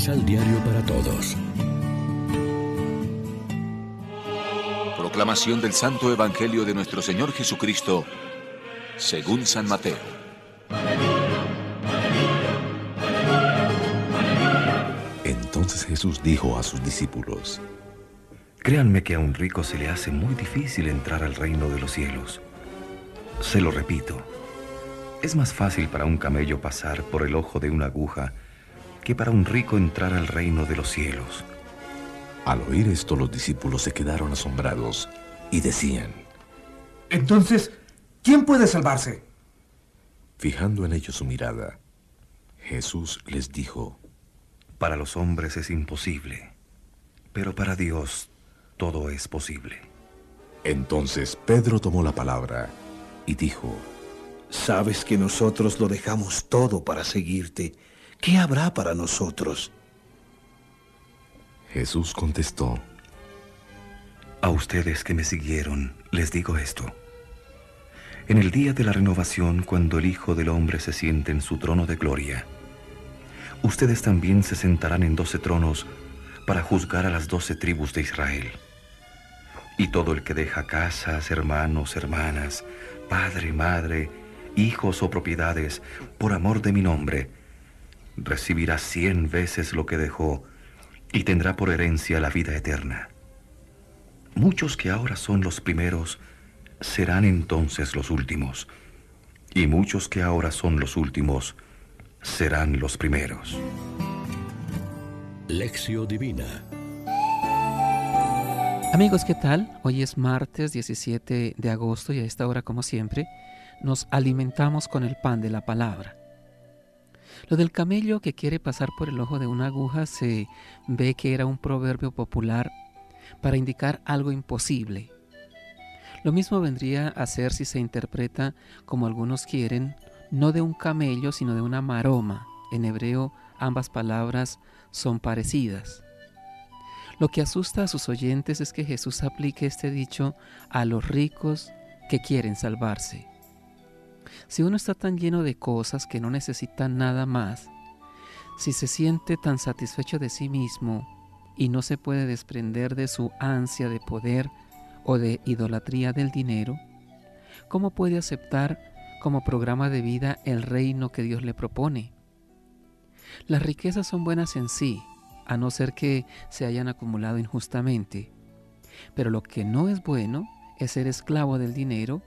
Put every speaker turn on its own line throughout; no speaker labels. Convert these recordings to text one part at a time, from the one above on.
Misal Diario para Todos.
Proclamación del Santo Evangelio de nuestro Señor Jesucristo, según San Mateo.
Entonces Jesús dijo a sus discípulos,
Créanme que a un rico se le hace muy difícil entrar al reino de los cielos. Se lo repito, es más fácil para un camello pasar por el ojo de una aguja que para un rico entrar al reino de los cielos.
Al oír esto los discípulos se quedaron asombrados y decían,
Entonces, ¿quién puede salvarse?
Fijando en ellos su mirada, Jesús les dijo,
Para los hombres es imposible, pero para Dios todo es posible.
Entonces Pedro tomó la palabra y dijo,
Sabes que nosotros lo dejamos todo para seguirte. ¿Qué habrá para nosotros?
Jesús contestó,
A ustedes que me siguieron, les digo esto. En el día de la renovación, cuando el Hijo del Hombre se siente en su trono de gloria, ustedes también se sentarán en doce tronos para juzgar a las doce tribus de Israel. Y todo el que deja casas, hermanos, hermanas, padre, madre, hijos o propiedades, por amor de mi nombre, recibirá cien veces lo que dejó y tendrá por herencia la vida eterna. Muchos que ahora son los primeros serán entonces los últimos, y muchos que ahora son los últimos serán los primeros.
Lección Divina
Amigos, ¿qué tal? Hoy es martes 17 de agosto y a esta hora, como siempre, nos alimentamos con el pan de la palabra. Lo del camello que quiere pasar por el ojo de una aguja se ve que era un proverbio popular para indicar algo imposible. Lo mismo vendría a ser si se interpreta, como algunos quieren, no de un camello, sino de una maroma. En hebreo ambas palabras son parecidas. Lo que asusta a sus oyentes es que Jesús aplique este dicho a los ricos que quieren salvarse. Si uno está tan lleno de cosas que no necesita nada más, si se siente tan satisfecho de sí mismo y no se puede desprender de su ansia de poder o de idolatría del dinero, ¿cómo puede aceptar como programa de vida el reino que Dios le propone? Las riquezas son buenas en sí, a no ser que se hayan acumulado injustamente. Pero lo que no es bueno es ser esclavo del dinero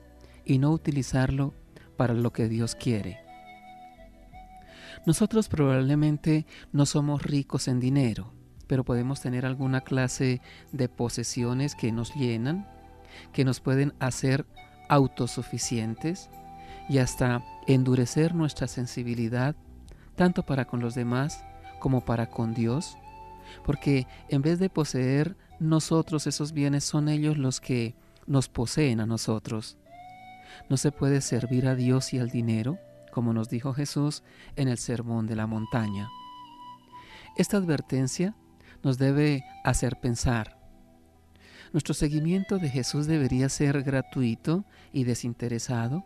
y no utilizarlo para lo que Dios quiere. Nosotros probablemente no somos ricos en dinero, pero podemos tener alguna clase de posesiones que nos llenan, que nos pueden hacer autosuficientes y hasta endurecer nuestra sensibilidad tanto para con los demás como para con Dios porque en vez de poseer nosotros esos bienes, son ellos los que nos poseen a nosotros. No se puede servir a Dios y al dinero, como nos dijo Jesús en el Sermón de la Montaña. Esta advertencia nos debe hacer pensar. Nuestro seguimiento de Jesús debería ser gratuito y desinteresado,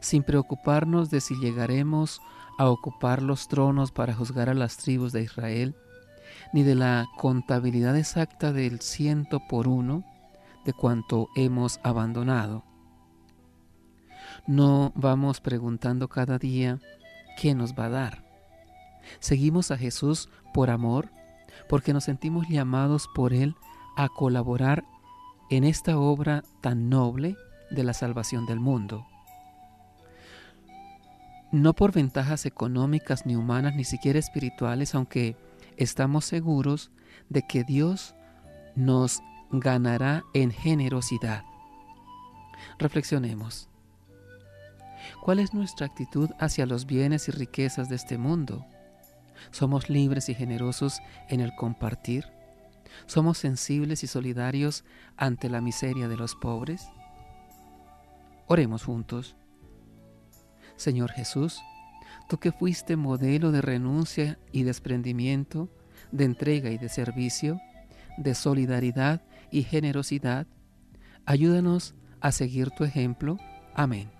sin preocuparnos de si llegaremos a ocupar los tronos para juzgar a las tribus de Israel ni de la contabilidad exacta del ciento por uno de cuanto hemos abandonado. No vamos preguntando cada día qué nos va a dar. Seguimos a Jesús por amor, porque nos sentimos llamados por Él a colaborar en esta obra tan noble de la salvación del mundo. No por ventajas económicas ni humanas, ni siquiera espirituales, aunque estamos seguros de que Dios nos ganará en generosidad. Reflexionemos. ¿Cuál es nuestra actitud hacia los bienes y riquezas de este mundo? ¿Somos libres y generosos en el compartir? ¿Somos sensibles y solidarios ante la miseria de los pobres? Oremos juntos. Señor Jesús, tú que fuiste modelo de renuncia y desprendimiento, de entrega y de servicio, de solidaridad y generosidad, ayúdanos a seguir tu ejemplo. Amén.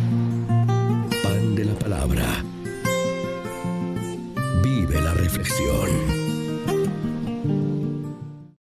reflexión.